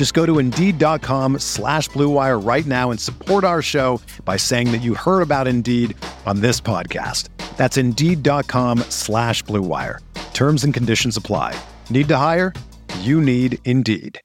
Just go to Indeed.com slash BlueWire right now and support our show by saying that you heard about Indeed on this podcast. That's Indeed.com slash BlueWire. Terms and conditions apply. Need to hire? You need Indeed.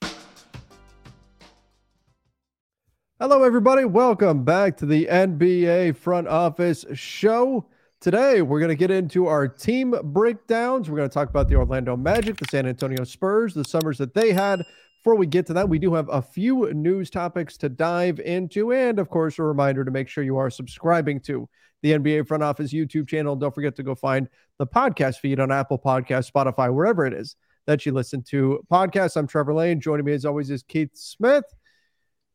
Hello, everybody. Welcome back to the NBA Front Office Show. Today, we're going to get into our team breakdowns. We're going to talk about the Orlando Magic, the San Antonio Spurs, the summers that they had. Before we get to that, we do have a few news topics to dive into. And of course, a reminder to make sure you are subscribing to the NBA Front Office YouTube channel. Don't forget to go find the podcast feed on Apple Podcast, Spotify, wherever it is that you listen to podcasts. I'm Trevor Lane. Joining me as always is Keith Smith.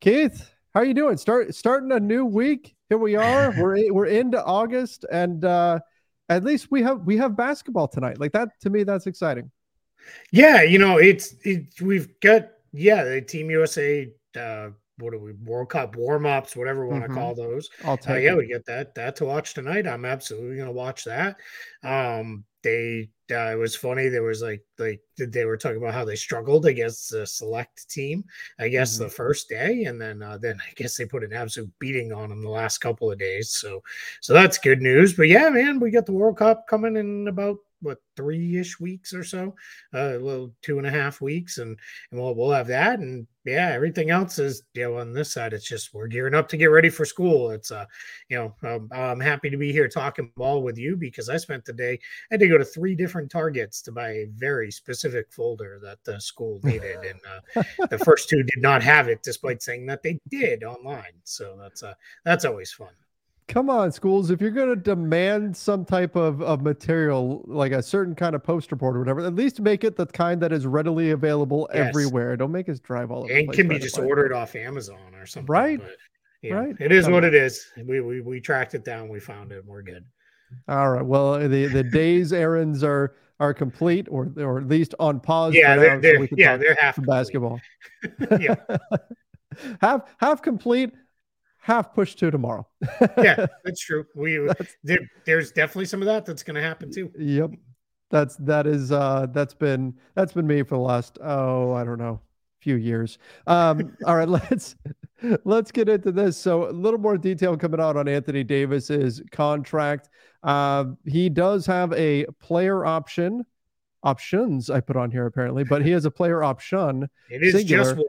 Keith, how are you doing? Start starting a new week. Here we are. we're we're into August, and uh, at least we have we have basketball tonight. Like that to me, that's exciting. Yeah, you know, it's it, we've got yeah the Team USA. Uh, what are we World Cup warm ups, whatever we want Mhm. to call those. I'll Uh, take yeah, it. we get that that to watch tonight. I'm absolutely gonna watch that. Um, they uh, it was funny. There was like like they were talking about how they struggled against the select team. I guess Mm-hmm. the first day, and then uh, then I guess they put an absolute beating on them the last couple of days. So so that's good news. But yeah, man, we got the World Cup coming in about what three ish weeks or so, uh, a little two and a half weeks, and and we'll we'll have that, and yeah, everything else is you know on this side, it's just we're gearing up to get ready for school. It's uh, you know, um, I'm happy to be here talking ball with you because I spent the day. I had to go to three different Targets to buy a very specific folder that the school needed, and uh, the first two did not have it, despite saying that they did online. So that's uh, that's always fun. Come on, schools. If you're going to demand some type of, of material, like a certain kind of post report or whatever, at least make it the kind that is readily available Yes. everywhere. Don't make us drive all over place can be just ordered it. off Amazon or something. Right. But, yeah, Right. It is Come what on. it is. We, we we tracked it down. We found it. We're good. All right. Well, the the day's errands are are complete, or or at least on pause. Yeah, they're, they're we can yeah they're half basketball. Yeah. half half complete, half push to tomorrow. yeah, that's true. We That's- there, there's definitely some of that that's going to happen too. Yep. That's that is uh that's been that's been me for the last oh I don't know few years. Um all right let's let's get into this. So a little more detail coming out on Anthony Davis's contract. Um he does have a player option options I put on here apparently, but he has a player option It is Singular. just one.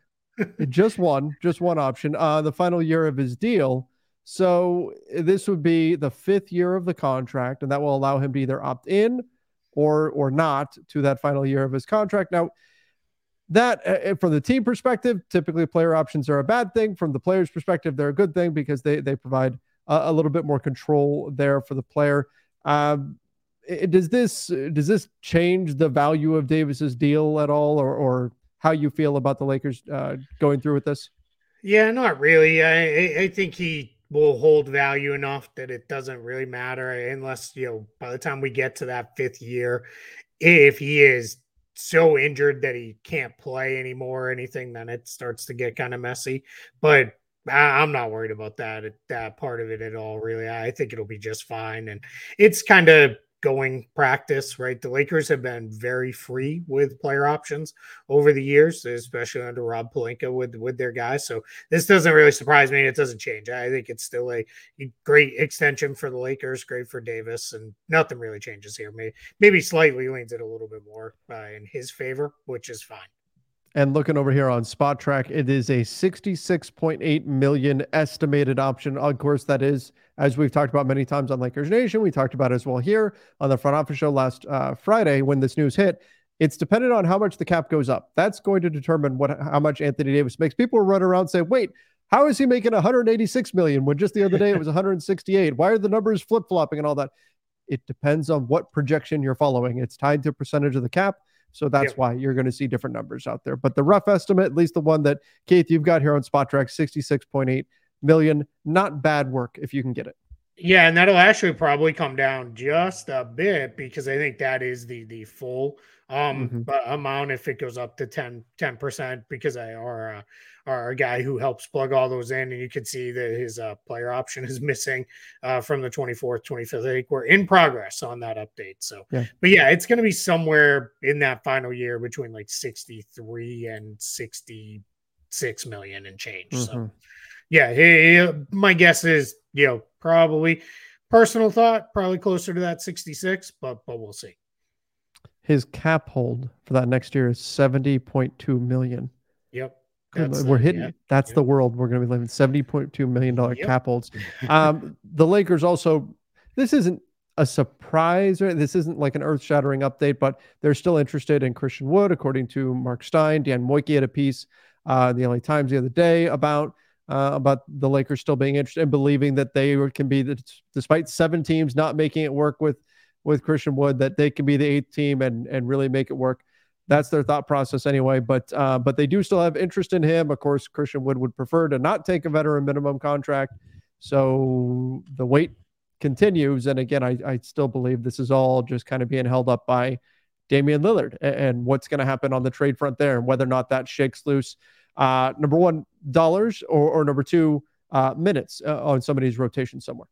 Just one, just one option. Uh, the final year of his deal. So this would be the fifth year of the contract, and that will allow him to either opt in or or not to that final year of his contract. Now, that uh, from the team perspective, typically player options are a bad thing. From the player's perspective, they're a good thing because they they provide a, a little bit more control there for the player. Um, does this does this change the value of Davis's deal at all, or or how you feel about the Lakers uh, going through with this? Yeah, not really. I, I think he will hold value enough that it doesn't really matter unless you know by the time we get to that fifth year, if he is so injured that he can't play anymore or anything, then it starts to get kind of messy. But I, I'm not worried about that that part of it at all. Really, I think it'll be just fine, and it's kind of going practice, right? The Lakers have been very free with player options over the years, especially under Rob Pelinka with with their guys. So this doesn't really surprise me. It doesn't change. I think it's still a, a great extension for the Lakers, great for Davis, and nothing really changes here. Maybe maybe slightly leans it a little bit more uh, in his favor, which is fine. And looking over here on Spotrac, it is a 66.8 million estimated option. Of course, that is, as we've talked about many times on Lakers Nation, we talked about as well here on the front office show last uh, Friday when this news hit. It's dependent on how much the cap goes up. That's going to determine what how much Anthony Davis makes. People run around say, "Wait, how is he making 186 million when just the other day it was 168? Why are the numbers flip flopping and all that?" It depends on what projection you're following. It's tied to percentage of the cap. So that's yep. why you're going to see different numbers out there. But the rough estimate, at least the one that Keith you've got here on Spotrac, 66.8 million. Not bad work if you can get it. Yeah, and that'll actually probably come down just a bit because I think that is the the full um mm-hmm. amount if it goes up to 10 percent because I are uh, our guy who helps plug all those in. And you can see that his uh, player option is missing uh, from the 24th, 25th. I think we're in progress on that update. So, yeah. but yeah, it's going to be somewhere in that final year between like 63 and 66 million and change. Mm-hmm. So, yeah, he, my guess is, you know, probably personal thought, probably closer to that 66, but but we'll see. His cap hold for that next year is 70.2 million. Yep. That's we're hitting. Yeah. That's yep. the world we're going to be living. Seventy point two million dollar yep. cap holds. Um, the Lakers also. This isn't a surprise, or this isn't like an earth shattering update, but they're still interested in Christian Wood, according to Mark Stein. Dan Woike had a piece, uh, the LA Times the other day about uh, about the Lakers still being interested and believing that they can be, the, despite seven teams not making it work with with Christian Wood, that they can be the eighth team and and really make it work. That's their thought process anyway. But uh, but they do still have interest in him. Of course, Christian Wood would prefer to not take a veteran minimum contract. So the wait continues. And again, I, I still believe this is all just kind of being held up by Damian Lillard and, and what's going to happen on the trade front there and whether or not that shakes loose. Uh, number one, dollars or, or number two, uh, minutes uh, on somebody's rotation somewhere.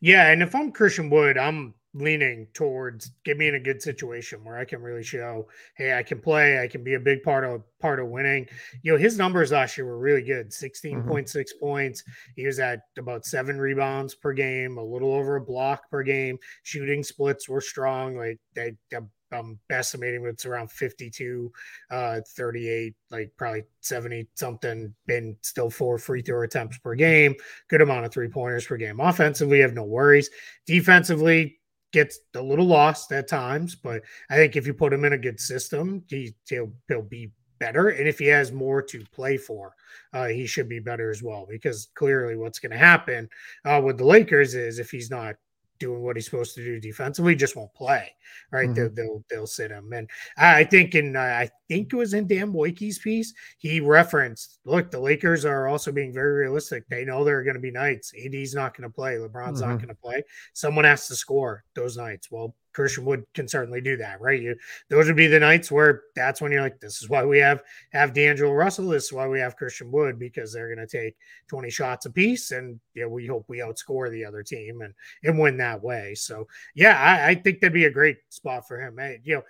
Yeah. And if I'm Christian Wood, I'm leaning towards get me in a good situation where I can really show, hey, I can play, I can be a big part of part of winning. You know, his numbers last year were really good 16.6 mm-hmm. points. He was at about seven rebounds per game, a little over a block per game. Shooting splits were strong. Like they, I'm estimating it's around 52, uh, 38, like probably 70 something, been still four free throw attempts per game, good amount of three pointers per game. Offensively, have no worries. Defensively, gets a little lost at times, but I think if you put him in a good system, he, will he'll be better. And if he has more to play for, uh, he should be better as well. Because clearly, what's going to happen uh, with the Lakers is if he's not doing what he's supposed to do defensively, just won't play. Right? Mm-hmm. They'll, they'll, they'll sit him. And I think in uh, I think it was in Dan Woike's piece, he referenced, look, the Lakers are also being very realistic. They know there are going to be nights. AD's not going to play. LeBron's mm-hmm. not going to play. Someone has to score those nights. Well, Christian Wood can certainly do that, right? You those would be the nights where that's when you're like, this is why we have have D'Angelo Russell. This is why we have Christian Wood because they're going to take 20 shots a piece, and yeah, we hope we outscore the other team and and win that way. So yeah, I, I think that'd be a great spot for him. I, you know,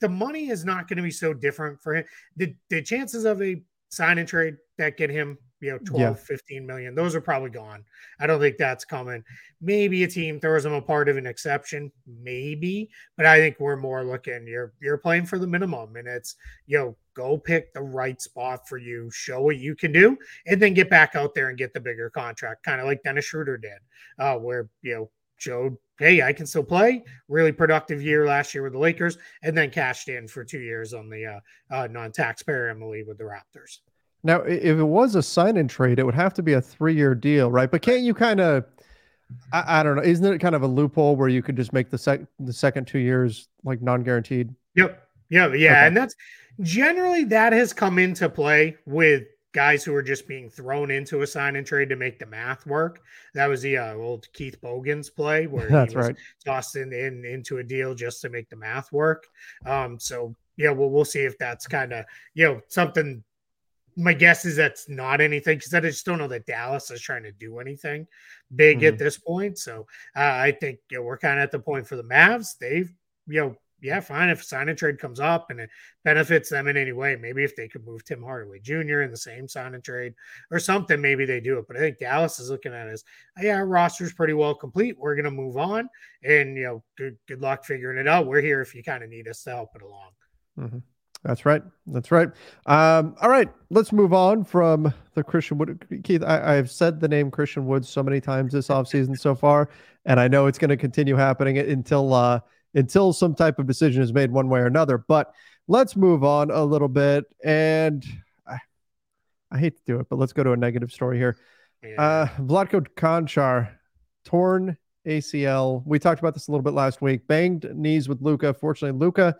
the money is not going to be so different for him. The the chances of a sign and trade that get him you know 12 yeah. 15 million those are probably gone i don't think that's coming maybe a team throws him a part of an exception maybe but i think we're more looking you're you're playing for the minimum and it's you know go pick the right spot for you show what you can do and then get back out there and get the bigger contract kind of like dennis schroeder did uh, where you know showed hey i can still play really productive year last year with the lakers and then cashed in for two years on the uh, uh, non-taxpayer MLE with the raptors now, if it was a sign and trade, it would have to be a three year deal, right? But can't you kind of, I, I, don't know, isn't it kind of a loophole where you could just make the sec the second two years like non guaranteed? Yep. Yeah. Yeah. Okay. And that's generally that has come into play with guys who are just being thrown into a sign and trade to make the math work. That was the uh, old Keith Bogans play where that's right tossed in, in into a deal just to make the math work. Um, so yeah, well, we'll see if that's kind of you know something my guess is that's not anything because I just don't know that Dallas is trying to do anything big mm-hmm. at this point. So uh, I think you know, we're kind of at the point for the Mavs. They've, you know, yeah, fine. If a sign and trade comes up and it benefits them in any way, maybe if they could move Tim Hardaway Jr. in the same sign and trade or something, maybe they do it. But I think Dallas is looking at it as, oh, yeah, our roster's pretty well complete. We're going to move on, and you know, good good luck figuring it out. We're here if you kind of need us to help it along. Mm-hmm. That's right. That's right. Um, all right, let's move on from the Christian Wood. Keith, I, have said the name Christian Woods so many times this offseason so far, and I know it's going to continue happening until uh, until some type of decision is made one way or another. But let's move on a little bit. And I, I hate to do it, but let's go to a negative story here. Yeah. Uh, Vlatko Čančar, torn ACL. We talked about this a little bit last week. Banged knees with Luka. Fortunately, Luka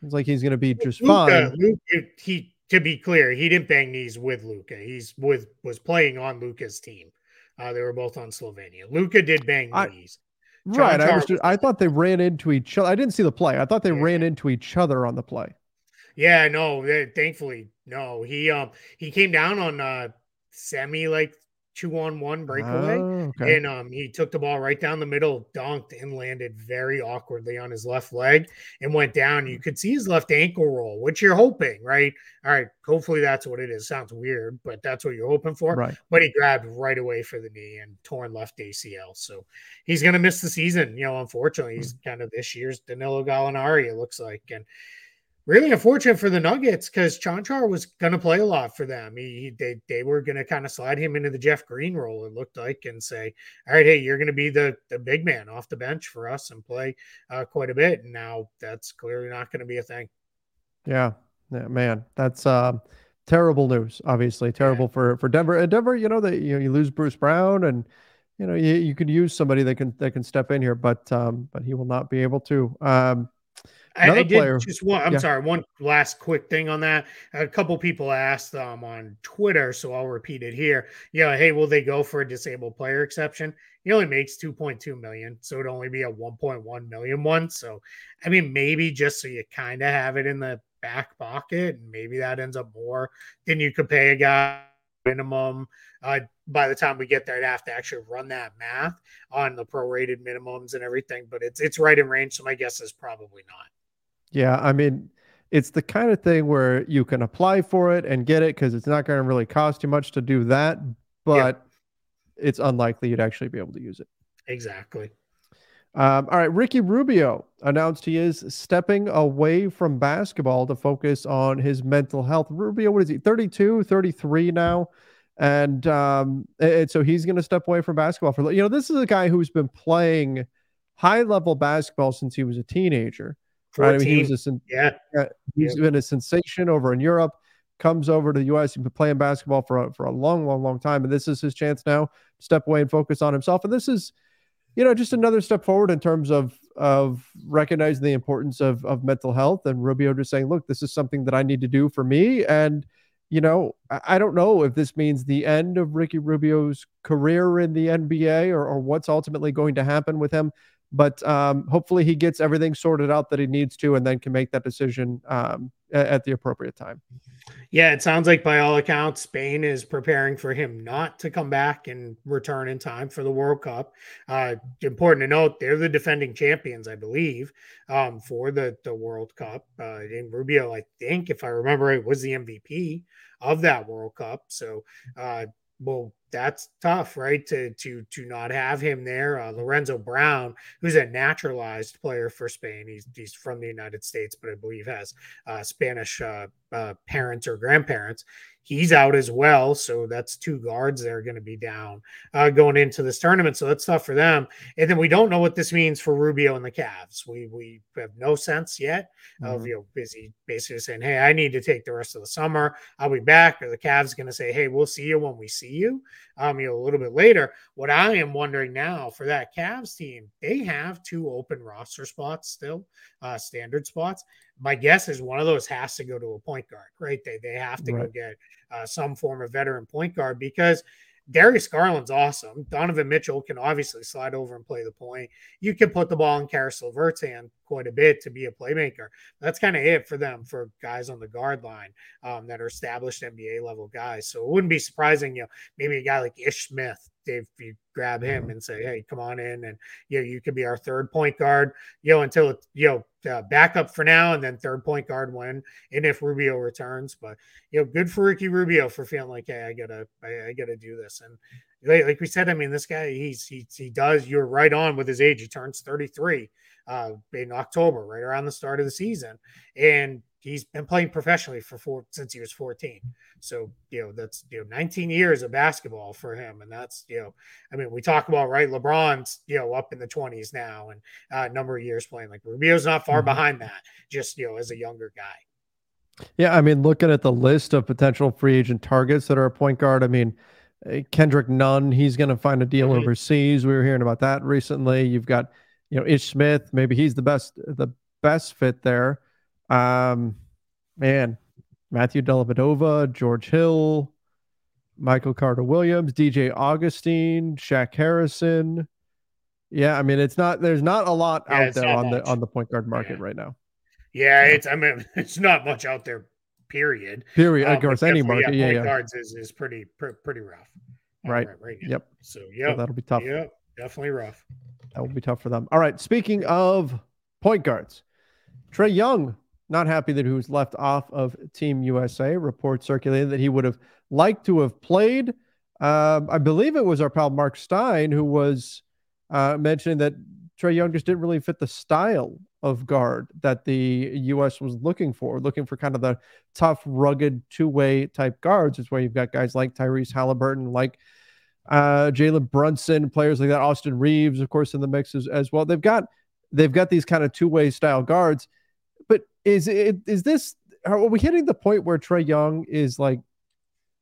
seems like he's going to be just Luka, fine. Luka, he, to be clear, he didn't bang knees with Luka. He's with was playing on Luka's team. Uh, they were both on Slovenia. Luka did bang I, knees. Right. I was. Just, I thought they ran into each other. I didn't see the play. I thought they yeah. ran into each other on the play. Yeah. No. Thankfully, no. He um he came down on uh semi like two on one breakaway. Oh, okay. And um, he took the ball right down the middle, dunked, and landed very awkwardly on his left leg and went down. You could see his left ankle roll, which you're hoping, right? All right, hopefully that's what it is. Sounds weird, but that's what you're hoping for. Right. But he grabbed right away for the knee and torn left ACL. So he's going to miss the season. You know, unfortunately, he's mm-hmm. kind of this year's Danilo Gallinari, it looks like. And really unfortunate for the Nuggets because Čančar was going to play a lot for them. He, they they were going to kind of slide him into the Jeff Green role. It looked like and say, all right, hey, you're going to be the the big man off the bench for us and play uh, quite a bit. And now that's clearly not going to be a thing. Yeah, yeah, man, that's uh, terrible news. Obviously, terrible yeah. for for Denver. And Denver, you know that you know you lose Bruce Brown and. You know, you, you could use somebody that can that can step in here, but um, but he will not be able to. Um, I, I, did player. just one. I'm yeah. sorry. One last quick thing on that. A couple people asked um, on Twitter, so I'll repeat it here. Yeah, hey, will they go for a disabled player exception? He only makes 2.2 million, so it'd only be a 1.1 million one. So, I mean, maybe just so you kind of have it in the back pocket, and maybe that ends up more than you could pay a guy minimum. Uh, by the time we get there, I'd have to actually run that math on the prorated minimums and everything. But it's it's right in range, so my guess is probably not. Yeah, I mean, it's the kind of thing where you can apply for it and get it because it's not going to really cost you much to do that, but yeah. it's unlikely you'd actually be able to use it. Exactly. Um, all right, Ricky Rubio announced he is stepping away from basketball to focus on his mental health. Rubio, what is he, 32, 33 now? And, um, and so he's going to step away from basketball for, you know, this is a guy who's been playing high level basketball since he was a teenager. Right? I mean, he was a, yeah. he's yeah. been a sensation over in Europe. Comes over to the U.S. He's been playing basketball for a, for a long, long, long time, and this is his chance now to step away and focus on himself. And this is, you know, just another step forward in terms of of recognizing the importance of of mental health. And Rubio just saying, "Look, this is something that I need to do for me." And you know, I don't know if this means the end of Ricky Rubio's career in the NBA or, or what's ultimately going to happen with him but um, hopefully he gets everything sorted out that he needs to and then can make that decision um, at, the appropriate time. Yeah, it sounds like by all accounts, Spain is preparing for him not to come back and return in time for the World Cup. Uh, important to note, they're the defending champions, I believe, um, for the, the World Cup. Uh, and Rubio, I think, if I remember it, was the MVP of that World Cup. So, uh, well, that's tough, right? To to to not have him there. Uh, Lorenzo Brown, who's a naturalized player for Spain, he's he's from the United States, but I believe has uh, Spanish uh, uh parents or grandparents he's out as well. So that's two guards that are going to be down uh, going into this tournament. So that's tough for them. And then we don't know what this means for Rubio and the Cavs. We we have no sense yet mm-hmm. of you know busy basically saying, "Hey, I need to take the rest of the summer. I'll be back." Or the Cavs going to say, "Hey, we'll see you when we see you." Um, you know, a little bit later. What I am wondering now for that Cavs team, they have two open roster spots still, uh, standard spots my guess is one of those has to go to a point guard, right? They they have to right. go get uh, some form of veteran point guard because Darius Garland's awesome. Donovan Mitchell can obviously slide over and play the point. You can put the ball in Caris LeVert's hand quite a bit to be a playmaker. That's kind of it for them for guys on the guard line um, that are established NBA level guys. So it wouldn't be surprising, you know, maybe a guy like Ish Smith if you grab him and say, "Hey, come on in," and you know, you could be our third point guard, you know, until you know, uh, backup for now, and then third point guard when and if Rubio returns. But you know, good for Ricky Rubio for feeling like, "Hey, I gotta, I, I gotta do this." And like, like we said, I mean, this guy, he's he he does. You're right on with his age. He turns 33 uh, in October, right around the start of the season, and he's been playing professionally for four since he was 14. So, you know, that's you know 19 years of basketball for him. And that's, you know, I mean, we talk about right, LeBron's, you know, up in the 20s now and uh, a number of years playing. Like Rubio's not far mm-hmm. behind that, just you know, as a younger guy. Yeah, I mean, looking at the list of potential free agent targets that are a point guard, I mean, eh, Kendrick Nunn, he's going to find a deal mm-hmm. overseas. We were hearing about that recently. You've got, you know, Ish Smith. Maybe he's the best, the best fit there. Um, man, Matthew Dellavedova, George Hill, Michael Carter Williams, DJ Augustin, Shaq Harrison. Yeah, I mean it's not there's not a lot yeah, out there on much. the on the point guard market yeah. right now. Yeah, it's I mean it's not much out there. Period. Period. Um, of course, any market. Yeah, yeah. Guards is, is pretty pretty rough. Right. right. Right. Yep. So yeah, so that'll be tough. Yep. Definitely rough. That will be tough for them. All right. Speaking of point guards, Trae Young not happy that he was left off of Team USA. Reports circulated that he would have liked to have played. Um, I believe it was our pal Mark Stein who was uh, mentioning that Trae Young just didn't really fit the style of guard that the U.S. was looking for, looking for kind of the tough, rugged two-way type guards. Is where you've got guys like Tyrese Halliburton, like uh, Jalen Brunson, players like that, Austin Reaves, of course, in the mix as, as well. They've got they've got these kind of two-way style guards is it is this are we hitting the point where Trae Young is like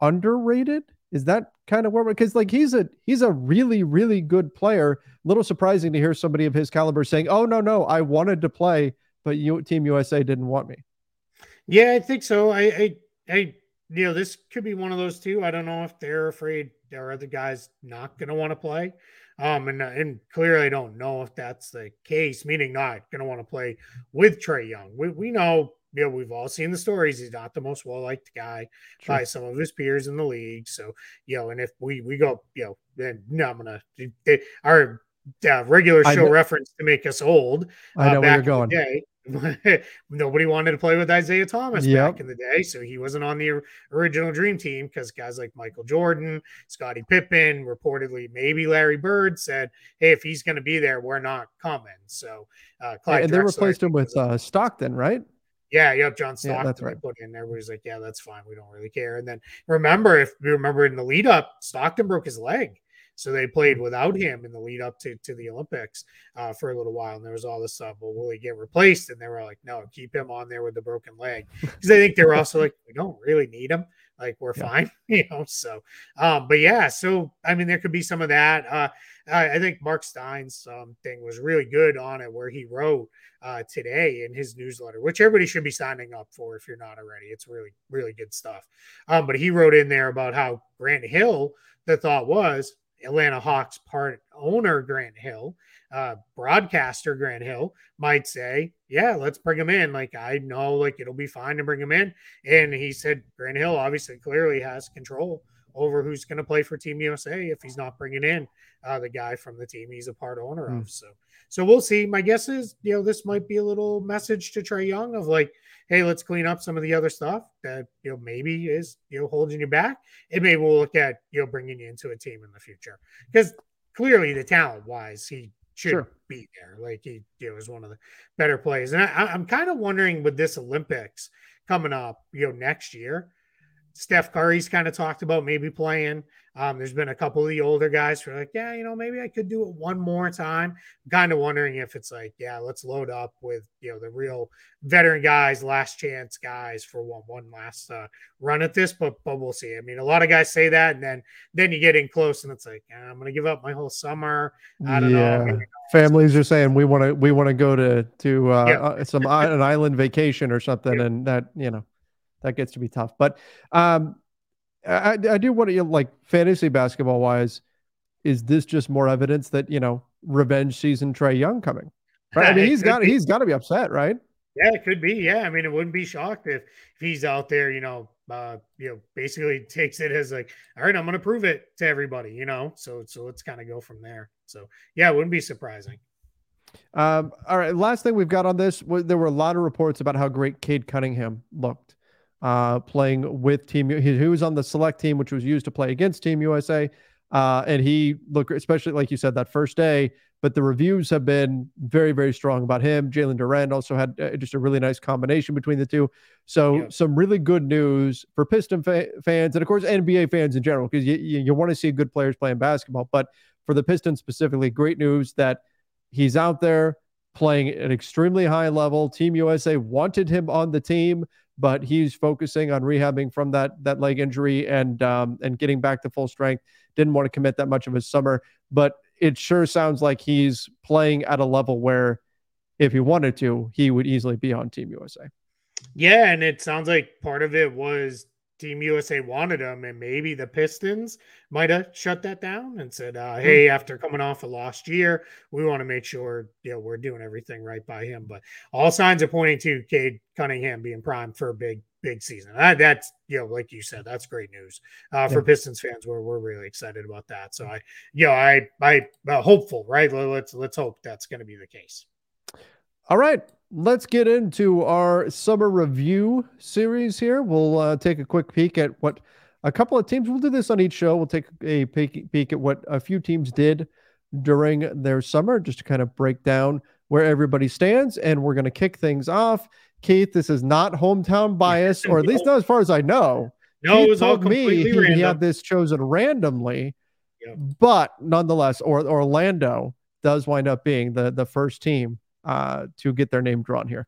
underrated? Is that kind of where because like he's a he's a really really good player. Little surprising to hear somebody of his caliber saying, "Oh no no, I wanted to play, but you, Team USA didn't want me." Yeah, I think so. I I, I you know this could be one of those two. I don't know if they're afraid there are other guys not going to want to play. Um, and, and clearly don't know if that's the case, meaning not going to want to play with Trae Young. We, we know, you know, we've all seen the stories. He's not the most well liked guy True. by some of his peers in the league. So, you know, and if we, we go, you know, then no, I'm going to, our uh, regular show reference to make us old. Uh, I know where you're going. Day, Nobody wanted to play with Isaiah Thomas yep. back in the day, so he wasn't on the original Dream Team because guys like Michael Jordan, Scottie Pippen, reportedly maybe Larry Bird said, "Hey, if he's going to be there, we're not coming." So, uh, Clyde and they replaced him with uh, Stockton, right? Yeah, yep, John Stockton. Yeah, that's right. Put in there, was like, "Yeah, that's fine. We don't really care." And then remember, if you remember in the lead up, Stockton broke his leg. So they played without him in the lead up to, to the Olympics uh, for a little while. And there was all this stuff. Well, will he get replaced? And they were like, no, keep him on there with the broken leg. Because I think they were also like, we don't really need him. Like we're yeah. fine, you know. So, um, but yeah, so I mean, there could be some of that. Uh, I, I think Mark Stein's um, thing was really good on it, where he wrote uh, today in his newsletter, which everybody should be signing up for if you're not already. It's really, really good stuff. Um, but he wrote in there about how Grant Hill, the thought was Atlanta Hawks part owner Grant Hill, uh, broadcaster Grant Hill might say, "Yeah, let's bring him in." Like I know, like it'll be fine to bring him in. And he said Grant Hill obviously clearly has control over who's going to play for Team USA if he's not bringing in uh, the guy from the team he's a part owner mm. of. So, so we'll see. My guess is, you know, this might be a little message to Trae Young of like, hey, let's clean up some of the other stuff that you know maybe is you know holding you back, and maybe we'll look at you know bringing you into a team in the future because clearly the talent wise he should sure. be there. Like he you know, is one of the better players, and I, I'm kind of wondering with this Olympics coming up, you know, next year. Steph Curry's kind of talked about maybe playing. Um, there's been a couple of the older guys who are like, yeah, you know, maybe I could do it one more time. I'm kind of wondering if it's like, yeah, let's load up with you know the real veteran guys, last chance guys for one one last uh, run at this. But but we'll see. I mean, a lot of guys say that, and then then you get in close, and it's like, yeah, I'm gonna give up my whole summer. I don't yeah. know. Families are saying we want to we want to go to to uh, uh, some an island vacation or something, and that you know that gets to be tough. But um, I, I do want to like fantasy basketball wise. Is this just more evidence that you know revenge season Trae Young coming? Right? I mean, he's got be. he's got to be upset, right? Yeah, it could be. Yeah, I mean, it wouldn't be shocked if, if he's out there, you know, uh, you know, basically takes it as like, all right, I'm going to prove it to everybody, you know. So so let's kind of go from there. So yeah, it wouldn't be surprising. Um, all right, last thing we've got on this, there were a lot of reports about how great Cade Cunningham looked uh, playing with Team. He, he, was on the select team, which was used to play against Team USA, uh, and he looked, especially like you said, that first day but the reviews have been very, very strong about him. Jalen Duren also had uh, just a really nice combination between the two. So, yeah. some really good news for Piston fa- fans and, of course, NBA fans in general, because you, you, you want to see good players playing basketball. But for the Pistons specifically, great news that he's out there playing at an extremely high level. Team USA wanted him on the team, but he's focusing on rehabbing from that that leg injury and um, and getting back to full strength. Didn't want to commit that much of his summer, but it sure sounds like he's playing at a level where if he wanted to, he would easily be on Team USA. Yeah, and it sounds like part of it was Team USA wanted him, and maybe the Pistons might have shut that down and said, uh, hmm. "Hey, after coming off a lost year, we want to make sure you know we're doing everything right by him." But all signs are pointing to Cade Cunningham being primed for a big, big season. That, that's you know, like you said, that's great news uh, for yeah. Pistons fans. We're we're really excited about that. So I, you know, I I uh, hopeful, right? Let's let's hope that's going to be the case. All right, let's get into our summer review series here. We'll uh, take a quick peek at what a couple of teams. We'll do this on each show. We'll take a peek, peek at what a few teams did during their summer, just to kind of break down where everybody stands. And we're going to kick things off. Keith, this is not hometown bias, or at least not as far as I know. No, Keith it was all completely me he, he, had this chosen randomly, yep. but nonetheless, or Orlando does wind up being the the first team uh, to get their name drawn here.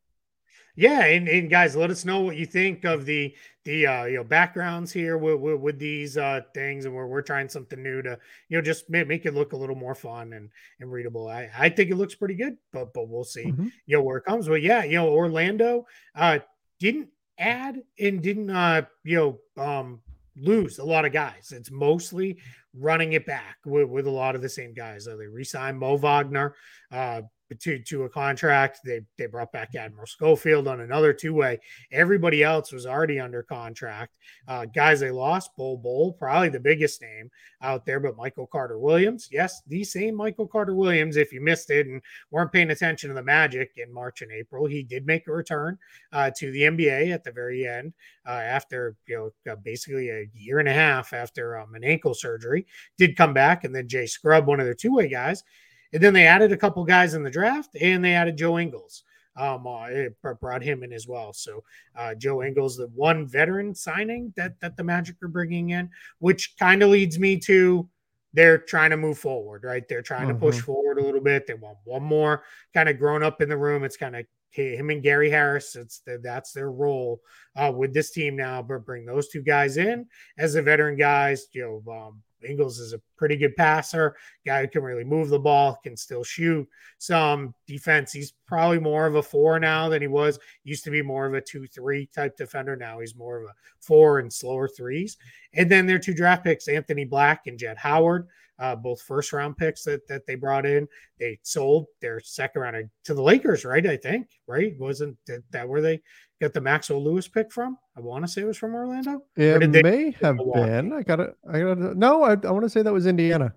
Yeah, and, and guys, let us know what you think of the the uh, you know backgrounds here with, with, with these uh, things, and we're we're trying something new to you know just make, make it look a little more fun and and readable. I, I think it looks pretty good, but but we'll see mm-hmm. you know where it comes. But yeah, you know Orlando uh, didn't add and didn't uh you know um lose a lot of guys. It's mostly running it back with, with a lot of the same guys. Uh, they re-signed Mo Wagner, uh, to to a contract. They they brought back Admiral Schofield on another two way. Everybody else was already under contract. Uh, guys they lost, Bol Bol, probably the biggest name out there, but Michael Carter Williams, yes, the same Michael Carter Williams. If you missed it and weren't paying attention to the Magic in March and April, he did make a return uh, to the NBA at the very end uh, after you know uh, basically a year and a half after um, an ankle surgery. Did come back, and then Jay Scrubb, one of their two way guys and then they added a couple guys in the draft, and they added Joe Ingles. Um, uh, it brought him in as well. So uh, Joe Ingles, the one veteran signing that that the Magic are bringing in, which kind of leads me to they're trying to move forward, right? They're trying mm-hmm. to push mm-hmm. forward a little bit. They want one more kind of grown up in the room. It's kind of him and Gary Harris. It's the, that's their role uh, with this team now. But bring those two guys in as the veteran guys. You know, um, Ingles is a pretty good passer, guy who can really move the ball, can still shoot some defense. He's probably more of a four now than he was. Used to be more of a two, three type defender. Now he's more of a four and slower threes. And then their two draft picks, Anthony Black and Jett Howard, uh, both first round picks that, that they brought in. They sold their second round to the Lakers, right? I think, right? Wasn't that, that where they get the Maxwell Lewis pick from? I want to say it was from Orlando. It may have been. I got it. I got it. No, I, I want to say that was Indiana.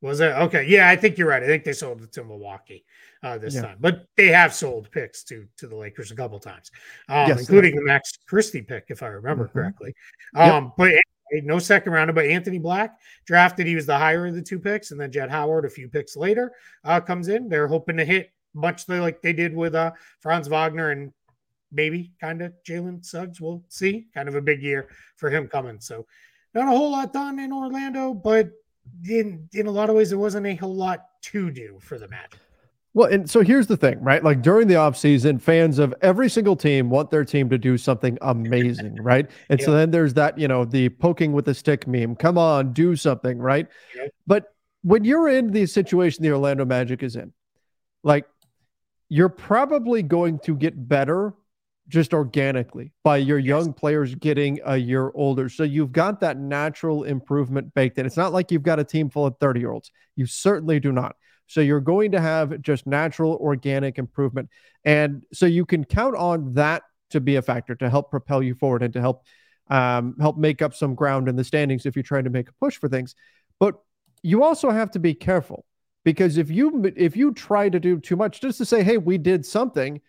Was it okay? Yeah, I think you're right. I think they sold it to Milwaukee uh, this yeah. time, but they have sold picks to to the Lakers a couple times, um, yes, including the Max Christie pick, if I remember mm-hmm. correctly. Um, yep. But anyway, no second rounder, but Anthony Black drafted. He was the higher of the two picks, and then Jett Howard, a few picks later, uh, comes in. They're hoping to hit much like they did with uh, Franz Wagner and maybe kind of Jalen Suggs. We'll see. Kind of a big year for him coming. So not a whole lot done in Orlando, but in in a lot of ways there wasn't a whole lot to do for the Magic. Well, and so here's the thing, right? Like during the offseason, fans of every single team want their team to do something amazing, right? And so then there's that, you know, the poking with a stick meme. Come on, do something, right? But when you're in the situation the Orlando Magic is in, like you're probably going to get better just organically by your yes. young players getting a year older. So you've got that natural improvement baked in. It's not like you've got a team full of 30 year olds. You certainly do not. So you're going to have just natural organic improvement. And so you can count on that to be a factor to help propel you forward and to help um, help make up some ground in the standings if you're trying to make a push for things. But you also have to be careful because if you if you try to do too much just to say, hey, we did something,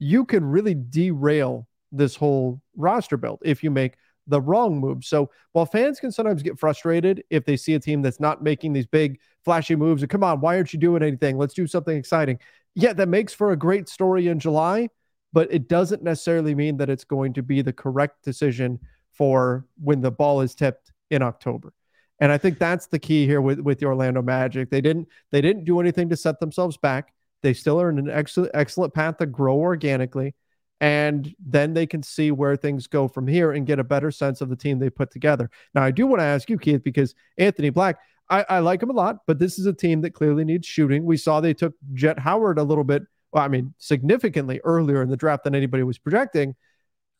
you can really derail this whole roster build if you make the wrong move. So while fans can sometimes get frustrated if they see a team that's not making these big flashy moves, and come on, why aren't you doing anything? Let's do something exciting. Yeah, that makes for a great story in July, but it doesn't necessarily mean that it's going to be the correct decision for when the ball is tipped in October. And I think that's the key here with, with the Orlando Magic. They didn't they didn't do anything to set themselves back. They still are in an excellent excellent path to grow organically. And then they can see where things go from here and get a better sense of the team they put together. Now, I do want to ask you, Keith, because Anthony Black, I, I like him a lot, but this is a team that clearly needs shooting. We saw they took Jett Howard a little bit, well, I mean, significantly earlier in the draft than anybody was projecting.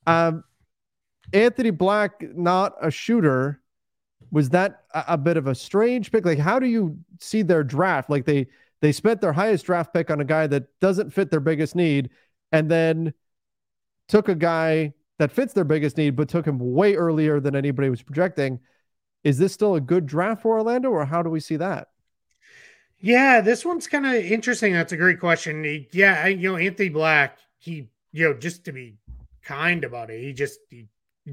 Um, Anthony Black, not a shooter. Was that a, a bit of a strange pick? Like, how do you see their draft? Like they they spent their highest draft pick on a guy that doesn't fit their biggest need, and then took a guy that fits their biggest need, but took him way earlier than anybody was projecting. Is this still a good draft for Orlando, or how do we see that? Yeah, this one's kind of interesting. That's a great question. Yeah, you know, Anthony Black, he, you know, just to be kind about it, he just he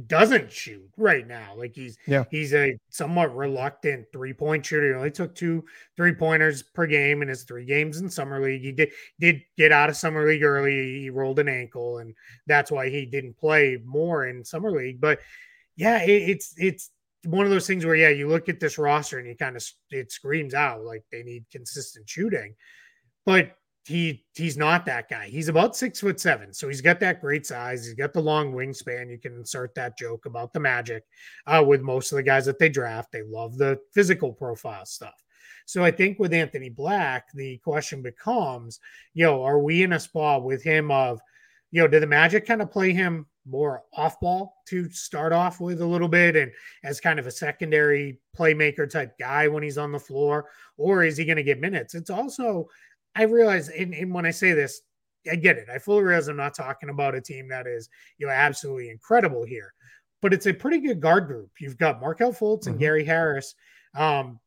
doesn't shoot right now. Like he's yeah. he's a somewhat reluctant three point shooter. He only took two three pointers per game in his three games in summer league. He did did get out of summer league early. He rolled an ankle, and that's why he didn't play more in summer league. But yeah, it, it's it's one of those things where yeah, you look at this roster and you kind of it screams out like they need consistent shooting. But he he's not that guy. He's about six foot seven, so he's got that great size. He's got the long wingspan. You can insert that joke about the magic uh, with most of the guys that they draft. They love the physical profile stuff. So I think with Anthony Black, the question becomes, you know, are we in a spot with him of, you know, did the Magic kind of play him more off ball to start off with a little bit and as kind of a secondary playmaker type guy when he's on the floor, or is he going to get minutes? It's also I realize, and, and when I say this, I get it. I fully realize I'm not talking about a team that is, you know, absolutely incredible here, but it's a pretty good guard group. You've got Markelle Fultz mm-hmm. and Gary Harris, um,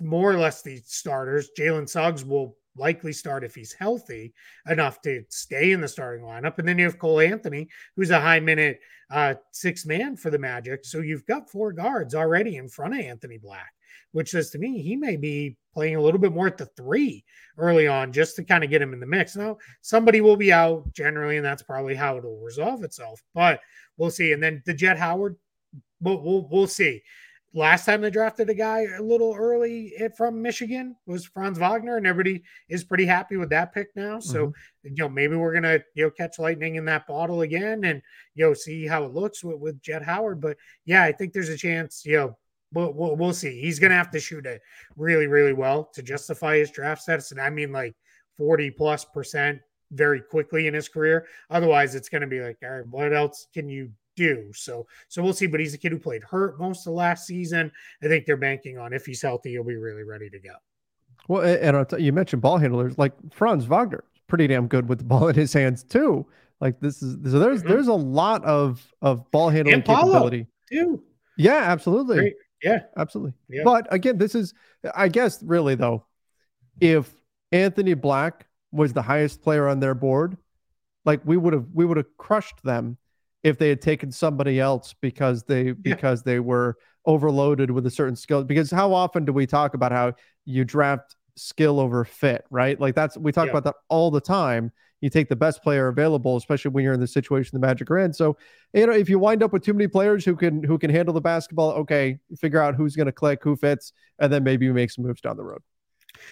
more or less the starters. Jalen Suggs will likely start if he's healthy enough to stay in the starting lineup. And then you have Cole Anthony, who's a high minute uh, six man for the Magic. So you've got four guards already in front of Anthony Black which says to me he may be playing a little bit more at the three early on just to kind of get him in the mix. Now, somebody will be out generally, and that's probably how it'll resolve itself, but we'll see. And then the Jett Howard, we'll, we'll, we'll see. Last time they drafted a guy a little early from Michigan was Franz Wagner, and everybody is pretty happy with that pick now. So, mm-hmm. you know, maybe we're gonna you know catch lightning in that bottle again, and you know see how it looks with, with Jett Howard. But yeah, I think there's a chance. You know, we'll, we'll, we'll see. He's going to have to shoot it really, really well to justify his draft status. And I mean, like 40 plus percent very quickly in his career. Otherwise, it's going to be like, all right, what else can you do? So, so we'll see. But he's a kid who played hurt most of last season. I think they're banking on if he's healthy, he'll be really ready to go. Well, and you mentioned ball handlers like Franz Wagner, pretty damn good with the ball in his hands too. Like this is so there's mm-hmm. there's a lot of of ball handling capability too. Yeah, absolutely. Great, yeah, absolutely. Yeah. But again, this is, I guess, really though, if Anthony Black was the highest player on their board, like we would have, we would have crushed them if they had taken somebody else because they yeah. because they were overloaded with a certain skill. Because how often do we talk about how you draft skill over fit, right? Like that's we talk yeah. about that all the time you take the best player available, especially when you're in the situation the Magic are in. So, you know, if you wind up with too many players who can who can handle the basketball, okay, figure out who's going to click, who fits, and then maybe you make some moves down the road.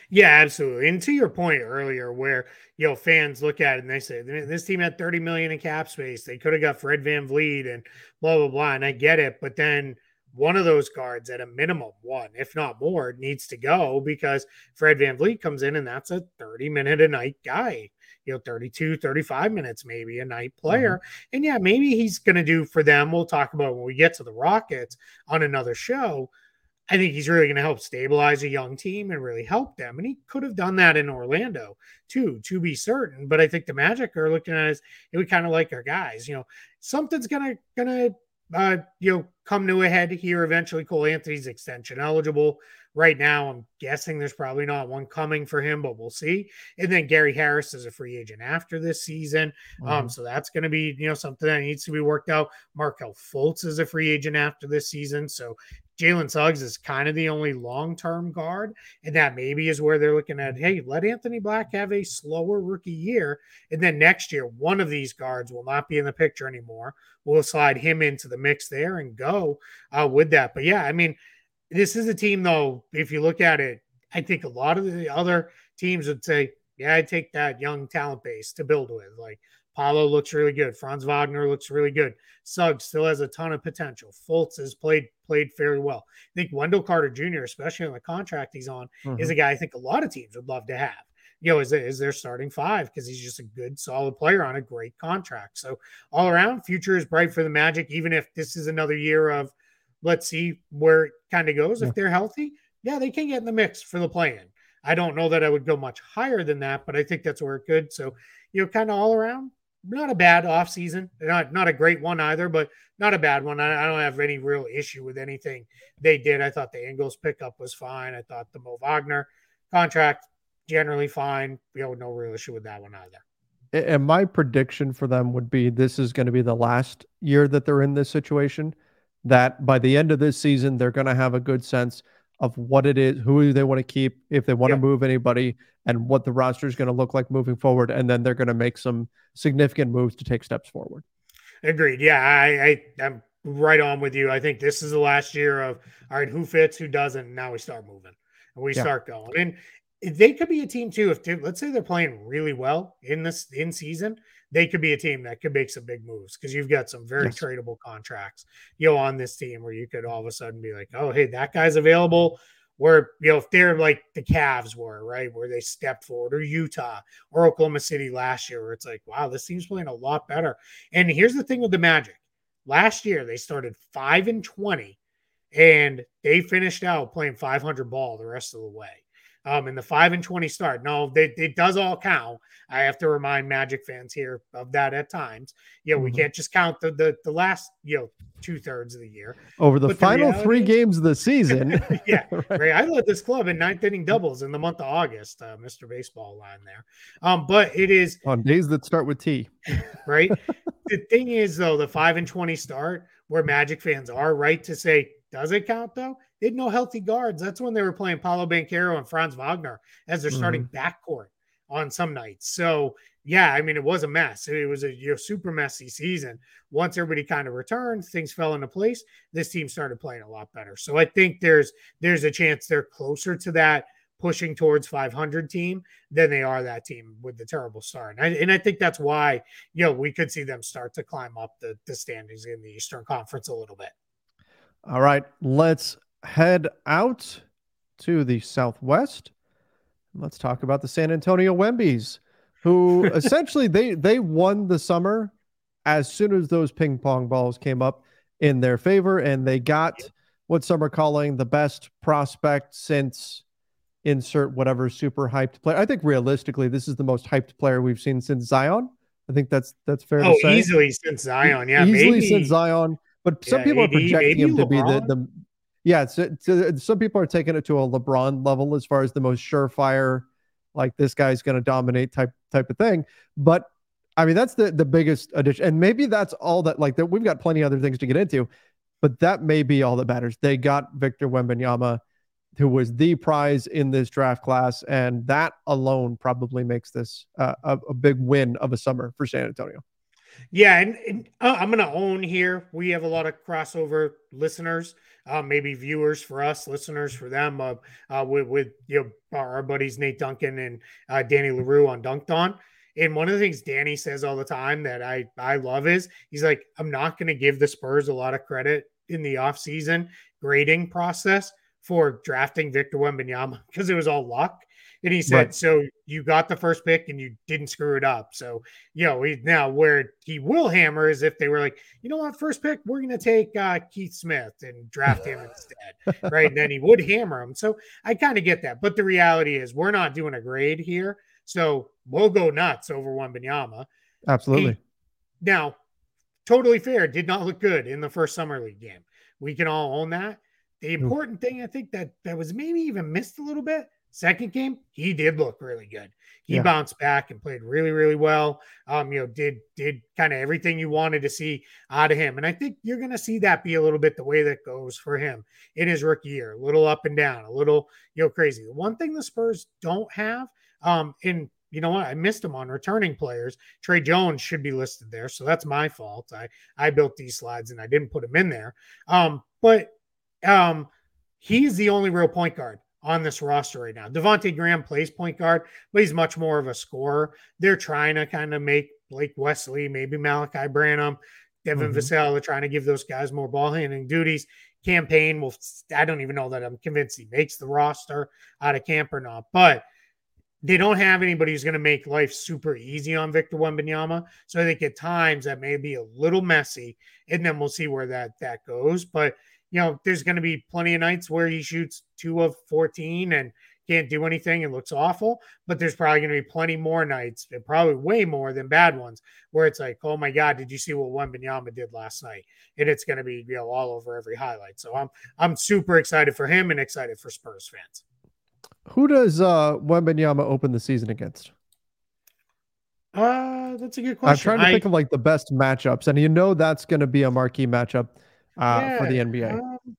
Yeah, absolutely. And to your point earlier, where you know fans look at it and they say this team had 30 million in cap space, they could have got Fred VanVleet and blah blah blah. And I get it, but then one of those guards at a minimum, one, if not more, needs to go because Fred VanVleet comes in and that's a 30 minute a night guy you know 32 35 minutes maybe a night player. Mm-hmm. and yeah maybe he's going to do for them we'll talk about when we get to the rockets on another show. I think he's really going to help stabilize a young team and really help them. And he could have done that in orlando too to be certain. But i think the magic are looking at us we kind of like our guys you know. Something's gonna gonna uh, you know, come to a head here eventually. Cole Anthony's extension eligible right now. I'm guessing there's probably not one coming for him, but we'll see. And then Gary Harris is a free agent after this season. Um, mm-hmm. Um, so that's going to be, you know, something that needs to be worked out. Markelle Fultz is a free agent after this season. So Jalen Suggs is kind of the only long term guard. And that maybe is where they're looking at hey, let Anthony Black have a slower rookie year. And then next year, one of these guards will not be in the picture anymore. We'll slide him into the mix there and go uh, with that. But yeah, I mean, this is a team, though, if you look at it, I think a lot of the other teams would say, yeah, I'd take that young talent base to build with. Like Paolo looks really good. Franz Wagner looks really good. Suggs still has a ton of potential. Fultz has played played fairly well. I think Wendell Carter Jr., especially on the contract he's on, mm-hmm. is a guy I think a lot of teams would love to have. You know, is, is their starting five because he's just a good, solid player on a great contract. So all around, future is bright for the Magic. Even if this is another year of, let's see where it kind of goes. Yeah. If they're healthy, yeah, they can get in the mix for the play-in. I don't know that I would go much higher than that, but I think that's where it could. So, you know, kind of all around, not a bad off season. Not not a great one either, but not a bad one. I, I, don't have any real issue with anything they did. I thought the Ingles pickup was fine. I thought the Mo Wagner contract generally fine. You know, no real issue with that one either. And my prediction for them would be this is going to be the last year that they're in this situation. That by the end of this season, they're going to have a good sense of what it is, who they want to keep, if they want yep. to move anybody, and what the roster is going to look like moving forward. And then they're going to make some significant moves to take steps forward. Agreed. Yeah, I, I I'm right on with you. I think this is the last year of all right, who fits, who doesn't. Now we start moving and we yeah. start going. And they could be a team too. If let's say they're playing really well in this in season, they could be a team that could make some big moves because you've got some very yes. tradable contracts, you know, on this team where you could all of a sudden be like, oh, hey, that guy's available. Where you know if they're like the Cavs were right, where they stepped forward, or Utah or Oklahoma City last year, where it's like, wow, this team's playing a lot better. And here's the thing with the Magic: last year they started five and twenty, and they finished out playing 500 ball the rest of the way um, in the five and 20 start. No, they, it does all count. I have to remind Magic fans here of that at times. You know, mm-hmm. we can't just count the, the, the last, you know, two thirds of the year over the but final the three games of the season. yeah. right. right. I led this club in ninth inning doubles in the month of August, uh, Mr. Baseball line there. Um, but it is on days that start with T. right. the thing is, though, the five and 20 start where Magic fans are right to say, does it count though? They had no healthy guards. That's when they were playing Paolo Banchero and Franz Wagner as their mm-hmm. starting backcourt on some nights. So yeah, I mean it was a mess. It was a you know, super messy season. Once everybody kind of returned, things fell into place. This team started playing a lot better. So I think there's there's a chance they're closer to that pushing towards 500 team than they are that team with the terrible start. And I, and I think that's why you know we could see them start to climb up the the standings in the Eastern Conference a little bit. All right, let's head out to the southwest. Let's talk about the San Antonio Wembies, who essentially they they won the summer as soon as those ping pong balls came up in their favor, and they got what some are calling the best prospect since insert whatever super hyped player. I think realistically, this is the most hyped player we've seen since Zion. I think that's that's fair oh, to say. easily since Zion, yeah, easily maybe. since Zion. But some yeah, people AD, are projecting him to be the, the yeah, it's, some people are taking it to a LeBron level as far as the most surefire, like this guy's going to dominate type type of thing. But I mean, that's the the biggest addition, and maybe that's all that. Like, that we've got plenty other things to get into, but that may be all that matters. They got Victor Wembanyama, who was the prize in this draft class, and that alone probably makes this uh, a, a big win of a summer for San Antonio. Yeah, and, and uh, I'm going to own here. We have a lot of crossover listeners, uh, maybe viewers for us, listeners for them. Uh, uh, with, with you know our buddies Nate Duncan and uh, Danny Leroux on Dunked On. And one of the things Danny says all the time that I I love is he's like, I'm not going to give the Spurs a lot of credit in the offseason grading process for drafting Victor Wembanyama because it was all luck. And he said, right. so you got the first pick and you didn't screw it up. So, you know, he, now where he will hammer is if they were like, you know what, first pick, we're going to take uh, Keith Smith and draft him instead. Right. And then he would hammer him. So I kind of get that. But the reality is, we're not doing a grade here. So we'll go nuts over Wembanyama. Absolutely. He, now, totally fair. Did not look good in the first summer league game. We can all own that. The important thing I think that that was maybe even missed a little bit. Second game, he did look really good. He yeah. bounced back and played really, really well. Um, you know, did did kind of everything you wanted to see out of him. And I think you're gonna see that be a little bit the way that goes for him in his rookie year, a little up and down, a little, you know, crazy. The one thing the Spurs don't have, um, in you know what? I missed him on returning players. Tre Jones should be listed there, so that's my fault. I I built these slides and I didn't put him in there. Um, but um, he's the only real point guard on this roster right now. Devonte Graham plays point guard, but he's much more of a scorer. They're trying to kind of make Blake Wesley, maybe Malachi Branham, Devin mm-hmm. Vassell. They're trying to give those guys more ball handling duties. Cam Payne will. I don't even know that I'm convinced he makes the roster out of camp or not, but they don't have anybody who's going to make life super easy on Victor Wembanyama. So I think at times that may be a little messy, and then we'll see where that that goes. But you know, there's going to be plenty of nights where he shoots two of 14 and can't do anything and looks awful. But there's probably going to be plenty more nights, and probably way more than bad ones, where it's like, oh my God, did you see what Wembanyama did last night? And it's going to be you know all over every highlight. So I'm I'm super excited for him and excited for Spurs fans. Who does uh Wembanyama open the season against? Uh, that's a good question. I'm trying to I, think of like the best matchups, and you know that's going to be a marquee matchup uh, yeah, for the NBA. Um,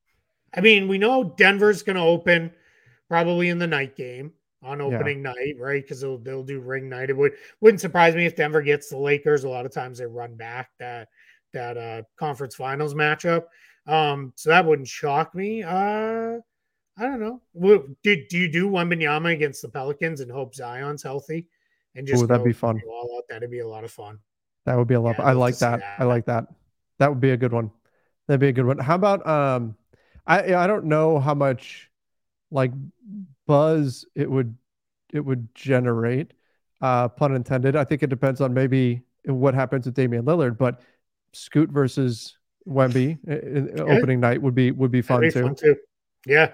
I mean, we know Denver's going to open probably in the night game on opening yeah. night, right? Because they'll they'll do ring night. It would wouldn't surprise me if Denver gets the Lakers. A lot of times they run back that that uh conference finals matchup. Um, so that wouldn't shock me. Uh I don't know. Do, do you do Wembanyama against the Pelicans and hope Zion's healthy? And just Ooh, that'd be fun. That'd be a lot of fun. That would be a lot. Yeah, I like that. that. I like that. That would be a good one. That'd be a good one. How about um, I I don't know how much like buzz it would it would generate. Uh, pun intended. I think it depends on maybe what happens with Damian Lillard, but Scoot versus Wemby opening night would be would be fun, be too. fun too. Yeah,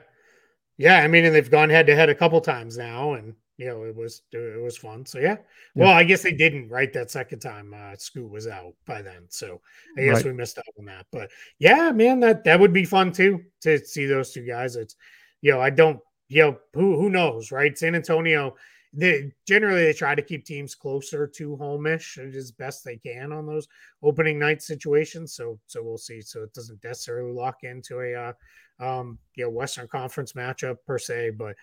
yeah, I mean, and they've gone head to head a couple times now, and you know it was it was fun. So yeah, well, I guess they didn't right that second time. Uh, Scoot was out by then, so I guess right. we missed out on that. But yeah, man, that that would be fun too to see those two guys. It's you know I don't you know who who knows right? San Antonio. They generally they try to keep teams closer to homeish as best they can on those opening night situations. So so we'll see. So it doesn't necessarily lock into a uh, um, you know, Western Conference matchup per se. But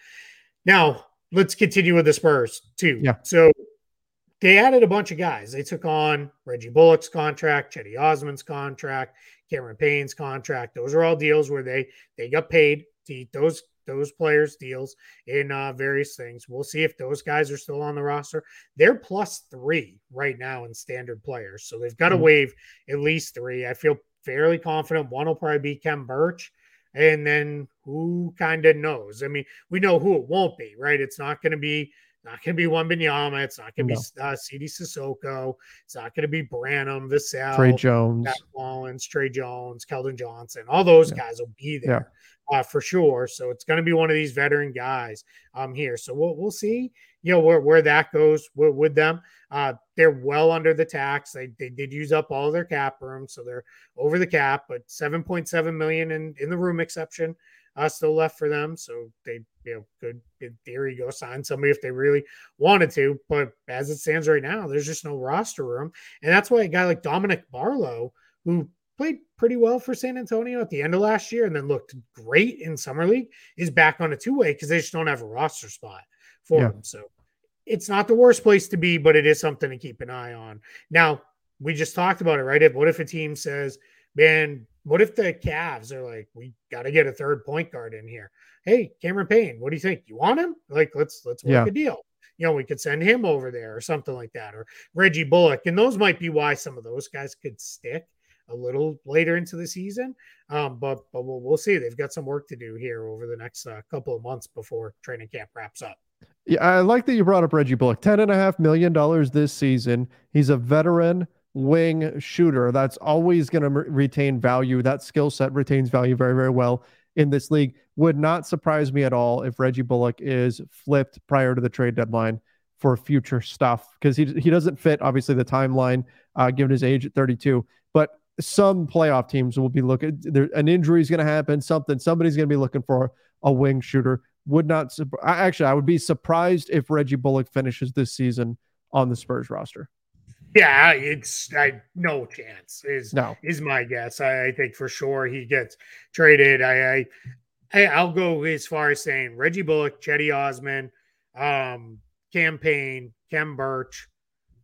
now let's continue with the Spurs too. Yeah. So they added a bunch of guys. They took on Reggie Bullock's contract, Cedi Osman's contract, Cameron Payne's contract. Those are all deals where they they got paid to eat those those players deals in uh, various things. We'll see if those guys are still on the roster. They're plus three right now in standard players, so they've got to mm-hmm. waive at least three. I feel fairly confident one will probably be Khem Birch. And then who kind of knows? I mean, we know who it won't be, right? It's not going to be not going to be Wembanyama. It's not going to no. be uh, Sidy Cissoko. It's not going to be Branham, Vassell, Tre Jones, Matt Collins, Tre Jones, Keldon Johnson. All those yeah. guys will be there yeah. uh, for sure. So it's going to be one of these veteran guys um, here. So we'll, we'll see, you know, where, where that goes with, with them. Uh, they're well under the tax. They, they did use up all their cap room, so they're over the cap, but 7.7 million in, in the room exception uh, still left for them. So they, you know, could in theory go sign somebody if they really wanted to. But as it stands right now, there's just no roster room. And that's why a guy like Dominic Barlow, who played pretty well for San Antonio at the end of last year and then looked great in summer league, is back on a two way because they just don't have a roster spot for yeah. him. So it's not the worst place to be, but it is something to keep an eye on. Now, we just talked about it, right? If What if a team says, man, what if the Cavs are like, we got to get a third point guard in here? Hey, Cameron Payne, what do you think? You want him? Like, let's let's work yeah. a deal. You know, we could send him over there or something like that, or Reggie Bullock, and those might be why some of those guys could stick a little later into the season. Um, but but we'll, we'll see. They've got some work to do here over the next uh, couple of months before training camp wraps up. Yeah, I like that you brought up Reggie Bullock. Ten and a half million dollars this season. He's a veteran wing shooter. That's always going to retain value. That skill set retains value very, very well in this league. Would not surprise me at all if Reggie Bullock is flipped prior to the trade deadline for future stuff because he he doesn't fit obviously the timeline uh, given his age at 32. But some playoff teams will be looking. There, an injury is going to happen. Something. Somebody's going to be looking for a wing shooter. Would not. Actually, I would be surprised if Reggie Bullock finishes this season on the Spurs roster. Yeah, it's I, no chance. Is no is my guess. I, I think for sure he gets traded. I, I I'll go as far as saying Reggie Bullock, Cedi Osman, um, Cam Payne, Khem Birch,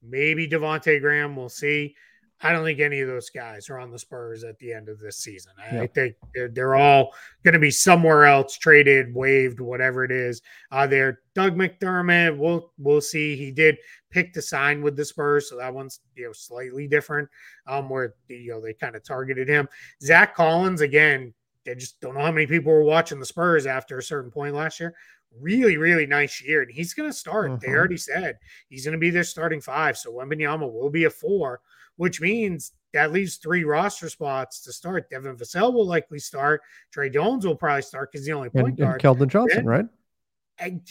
maybe Devonte Graham. We'll see. I don't think any of those guys are on the Spurs at the end of this season. I. I think they're, they're all going to be somewhere else, traded, waived, whatever it is. Uh, there, Doug McDermott. We'll we'll see. He did pick to sign with the Spurs, so that one's you know slightly different. Um, where you know they kind of targeted him. Zach Collins again. I just don't know how many people were watching the Spurs after a certain point last year really, really nice year. And he's going to start. Mm-hmm. They already said he's going to be their starting five. So Wembanyama will be a four which means that leaves three roster spots to start. Devin Vassell will likely start. Tre Jones will probably start because the only point and, guard. And Keldon Johnson, right?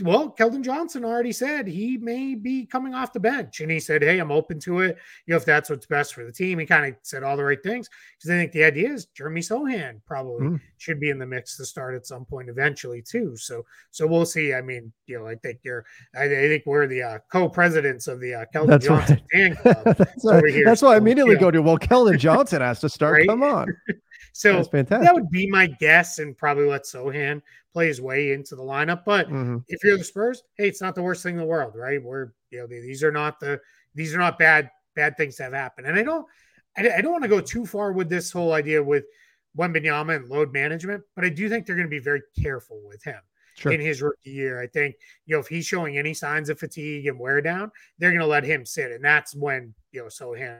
Well, Keldon Johnson already said he may be coming off the bench, and he said, "Hey, I'm open to it. You know, if that's what's best for the team." He kind of said all the right things because I think the idea is Jeremy Sochan probably mm. should be in the mix to start at some point eventually too. So, so we'll see. I mean, you know, I think you're, I, I think we're the uh, co-presidents of the uh, Keldon that's Johnson right. fan club that's over right. here. That's so, why I immediately yeah. go to well, Keldon Johnson has to start. Right? Come on. So that would be my guess, and probably let Sochan play his way into the lineup. But mm-hmm. if you're the Spurs, hey, it's not the worst thing in the world, right? We're you know these are not the these are not bad bad things that have happened, and I don't I, I don't want to go too far with this whole idea with Wembanyama and load management, but I do think they're going to be very careful with him. Sure. in his rookie year. I think, you know, if he's showing any signs of fatigue and wear down, they're going to let him sit. And that's when, you know, Sochan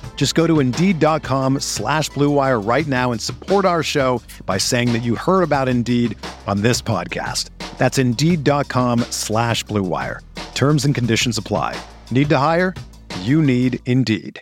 Just go to Indeed.com slash BlueWire right now and support our show by saying that you heard about Indeed on this podcast. That's Indeed.com slash BlueWire. Terms and conditions apply. Need to hire? You need Indeed.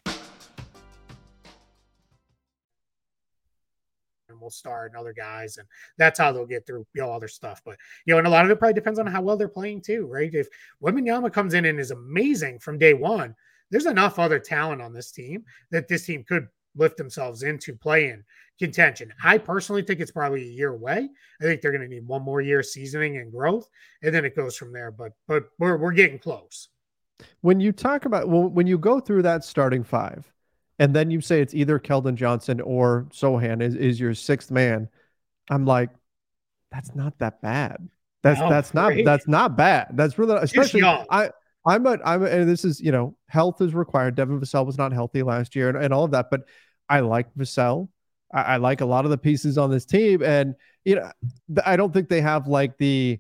And we'll start and other guys, and that's how they'll get through you know stuff. But you know, and a lot of it probably depends on how well they're playing too, right? If Wembanyama comes in and is amazing from day one – there's enough other talent on this team that this team could lift themselves into play in contention. I personally think it's probably a year away. I think they're going to need one more year seasoning and growth, and then it goes from there. But but we're we're getting close. When you talk about well, when you go through that starting five, and then you say it's either Keldon Johnson or Sochan is, is your sixth man, I'm like, that's not that bad. That's no, that's not that's not bad. That's really especially I I'm a, I'm a, and this is, you know, health is required. Devin Vassell was not healthy last year and, and all of that, but I like Vassell. I, I, like a lot of the pieces on this team. And, you know, I don't think they have like the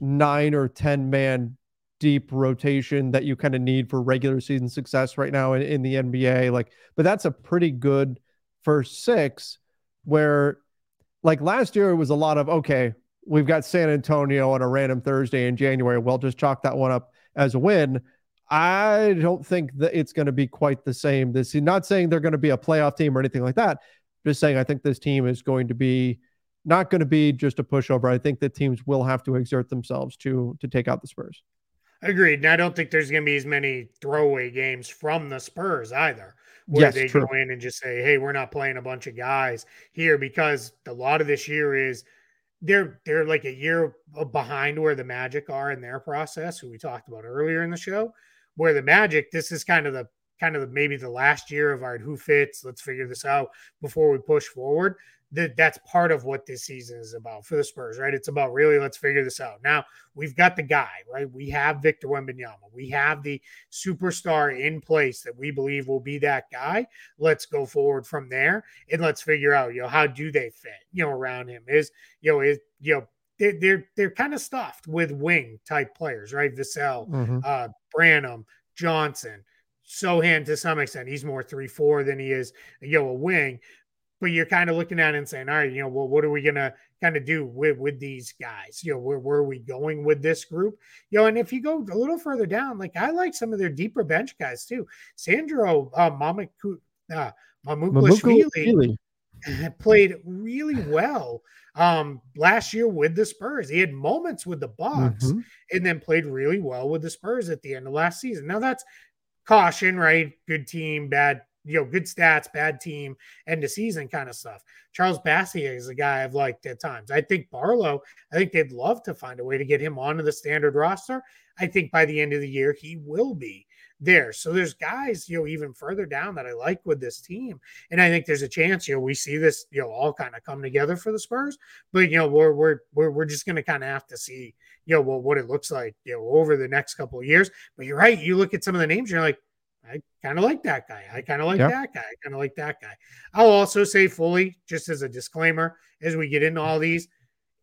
nine or 10 man deep rotation that you kind of need for regular season success right now in, in the NBA. Like, but that's a pretty good first six where like last year it was a lot of, okay, we've got San Antonio on a random Thursday in January. Well, just chalk that one up as a win. I don't think that it's going to be quite the same this Not saying they're going to be a playoff team or anything like that. Just saying I think this team is going to be not going to be just a pushover. I think that teams will have to exert themselves to to take out the Spurs. Agreed. And I don't think there's going to be as many throwaway games from the Spurs either, where yes, they true. go in and just say, "Hey, we're not playing a bunch of guys here," because a lot of this year is they're they're like a year behind where the Magic are in their process, who we talked about earlier in the show. Where the Magic, this is kind of the kind of the, maybe the last year of our who fits. Let's figure this out before we push forward. That that's part of what this season is about for the Spurs, right? It's about really let's figure this out. Now we've got the guy, right? We have Victor Wembanyama. We have the superstar in place that we believe will be that guy. Let's go forward from there and let's figure out, you know, how do they fit, you know, around him? Is you know, is you know, they're they're, they're kind of stuffed with wing type players, right? Vassell, mm-hmm. uh, Branham, Johnson. Sochan to some extent. He's more three four than he is, you know, a wing but you're kind of looking at it and saying, all right, you know, well, what are we gonna kind of do with with these guys? You know, where where are we going with this group? You know, and if you go a little further down, like I like some of their deeper bench guys too. Sandro uh, Mamaku, uh, Mamukelashvili played really well um last year with the Spurs. He had moments with the Bucks mm-hmm. and then played really well with the Spurs at the end of last season. Now that's caution, right? Good team, bad you know, good stats, bad team, end of season kind of stuff. Charles Bassey is a guy I've liked at times. I think Barlow, I think they'd love to find a way to get him onto the standard roster. I think by the end of the year, he will be there. So there's guys, you know, even further down that I like with this team. And I think there's a chance, you know, we see this, you know, all kind of come together for the Spurs. But you know, we're we're we're, we're just gonna kind of have to see, you know, well, what it looks like, you know, over the next couple of years. But you're right, you look at some of the names, you're like, I kind of like that guy. I kind of like yeah. that guy. I kind of like that guy. I'll also say fully, just as a disclaimer, as we get into all these,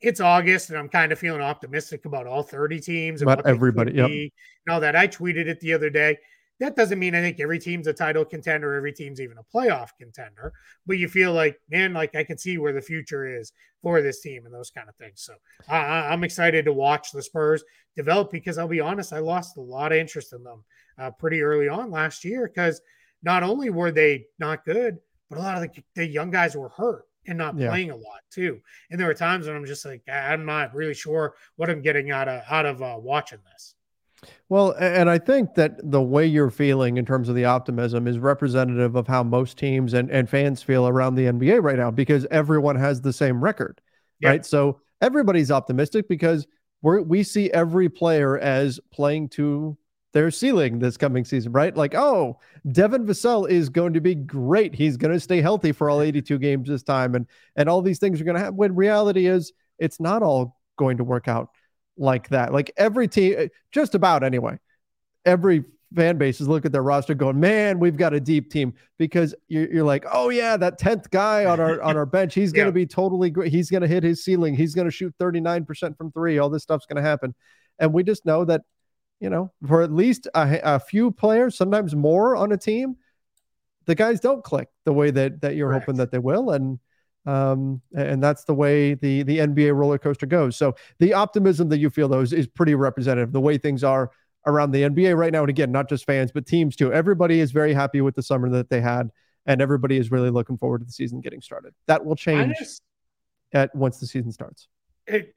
it's August and I'm kind of feeling optimistic about all 30 teams and about everybody. Yep. And all that. I tweeted it the other day. That doesn't mean I think every team's a title contender, every team's even a playoff contender, but you feel like, man, like I can see where the future is for this team and those kind of things. So uh, I'm excited to watch the Spurs develop because I'll be honest, I lost a lot of interest in them uh, pretty early on last year because not only were they not good, but a lot of the, the young guys were hurt and not yeah. playing a lot too. And there were times when I'm just like, I'm not really sure what I'm getting out of out of uh, watching this. Well, and I think that the way you're feeling in terms of the optimism is representative of how most teams and, and fans feel around the NBA right now because everyone has the same record, yeah. right? So everybody's optimistic because we we see every player as playing to their ceiling this coming season, right? Like, oh, Devin Vassell is going to be great. He's going to stay healthy for all 82 games this time, and and all these things are going to happen. When reality is, it's not all going to work out like that. Like every team, eh, just about anyway, every fan base is looking at their roster going, man, we've got a deep team because you're, you're like, oh yeah, that 10th guy on our on our bench, he's going to be totally great. He's going to hit his ceiling. He's going to shoot 39% from three. All this stuff's going to happen. And we just know that you know, for at least a, a, few players, sometimes more on a team, the guys don't click the way that that you're Correct. hoping that they will, and um, and that's the way the the NBA roller coaster goes. So the optimism that you feel though is, is pretty representative. The way things are around the NBA right now, and again, not just fans but teams too. Everybody is very happy with the summer that they had, and everybody is really looking forward to the season getting started. That will change at once the season starts. It,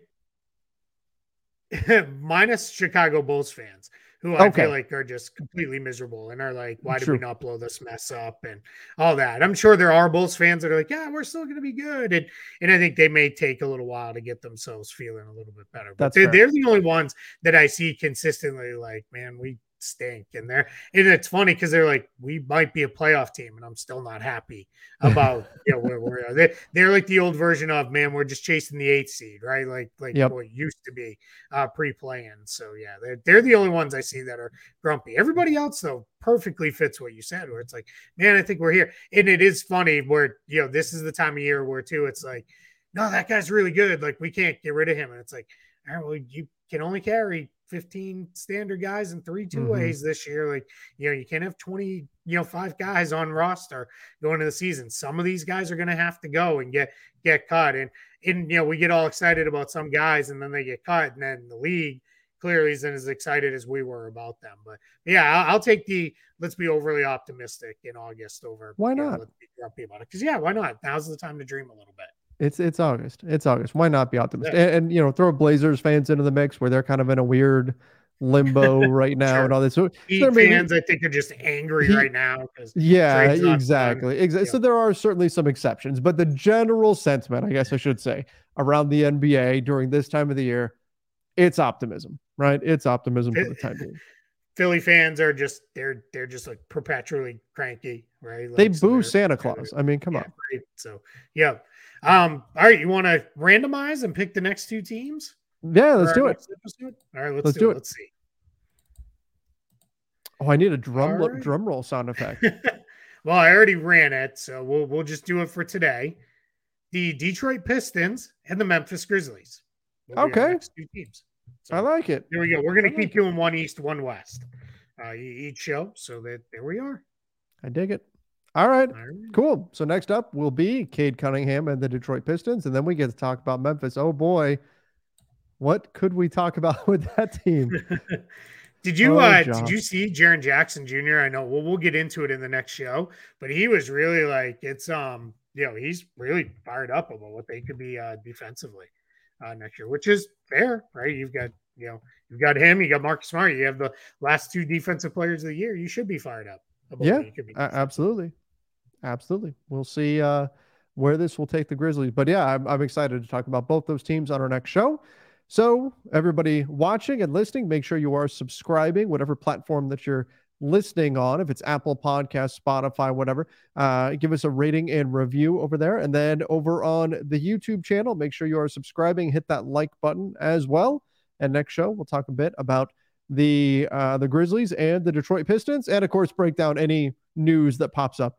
minus Chicago Bulls fans, who I okay. feel like are just completely miserable and are like, why did we not blow this mess up and all that. I'm sure there are Bulls fans that are like, yeah, we're still going to be good. And, and I think they may take a little while to get themselves feeling a little bit better. But they're, they're the only ones that I see consistently like, man, we stink. And they're and it's funny because they're like, we might be a playoff team, and I'm still not happy about you know where we're they they're like the old version of man, we're just chasing the eighth seed, right? Like like yep. what used to be uh pre-playing. So yeah, they're they're the only ones I see that are grumpy. Everybody else though perfectly fits what you said, where it's like, man, I think we're here. And it is funny where you know, this is the time of year where too it's like, no, that guy's really good. Like we can't get rid of him. And it's like, all right, well, you can only carry 15 standard guys and three two mm-hmm. ways this year. Like, you know, you can't have 20, you know, five guys on roster going into the season. Some of these guys are going to have to go and get get cut. And and you know, we get all excited about some guys and then they get cut, and then the league clearly isn't as excited as we were about them. But yeah, I'll, I'll take the let's be overly optimistic in August over why not? know, be grumpy about it because yeah, why not? Now's the time to dream a little bit. It's it's August. It's August. Why not be optimistic? Yeah. And, and, you know, throw Blazers fans into the mix where they're kind of in a weird limbo right now sure. and all this. So Heat fans, maybe, I think, are just angry right now because yeah, exactly, exactly. Yeah. So there are certainly some exceptions, but the general sentiment, I guess I should say, around the NBA during this time of the year, it's optimism, right? It's optimism for the time being. Philly fans are just they're they're just like perpetually cranky, right? Like, they so boo Santa Claus. I mean, come yeah, on. Right? So yeah, Um, all right, you want to randomize and pick the next two teams? Yeah, let's do it. Episode? All right, let's, let's do, do it. it. Let's see. Oh, I need a drum right. drum roll sound effect. well, I already ran it, so we'll we'll just do it for today. The Detroit Pistons and the Memphis Grizzlies. will be our Okay. two teams. So I like it. there we go. We're gonna I like keep doing one East, one West, uh, each show. So that there we are. I dig it. All right. All right. Cool. So next up will be Cade Cunningham and the Detroit Pistons, and then we get to talk about Memphis. Oh boy, what could we talk about with that team? did you Oh, uh did you see Jaren Jackson Jr.? I know we'll we'll get into it in the next show, but he was really like it's um you know he's really fired up about what they could be uh defensively uh next year, which is fair, right? You've got you know you've got him, you got Marcus Smart, you have the last two defensive players of the year. You should be fired up. Yeah, what you could be A- absolutely, absolutely. We'll see uh, where this will take the Grizzlies, but yeah, I'm, I'm excited to talk about both those teams on our next show. So everybody watching and listening, make sure you are subscribing, whatever platform that you're listening on. If it's Apple Podcast, Spotify, whatever, uh, give us a rating and review over there. And then over on the YouTube channel, make sure you are subscribing. Hit that like button as well. And next show, we'll talk a bit about the uh, the Grizzlies and the Detroit Pistons, and of course, break down any news that pops up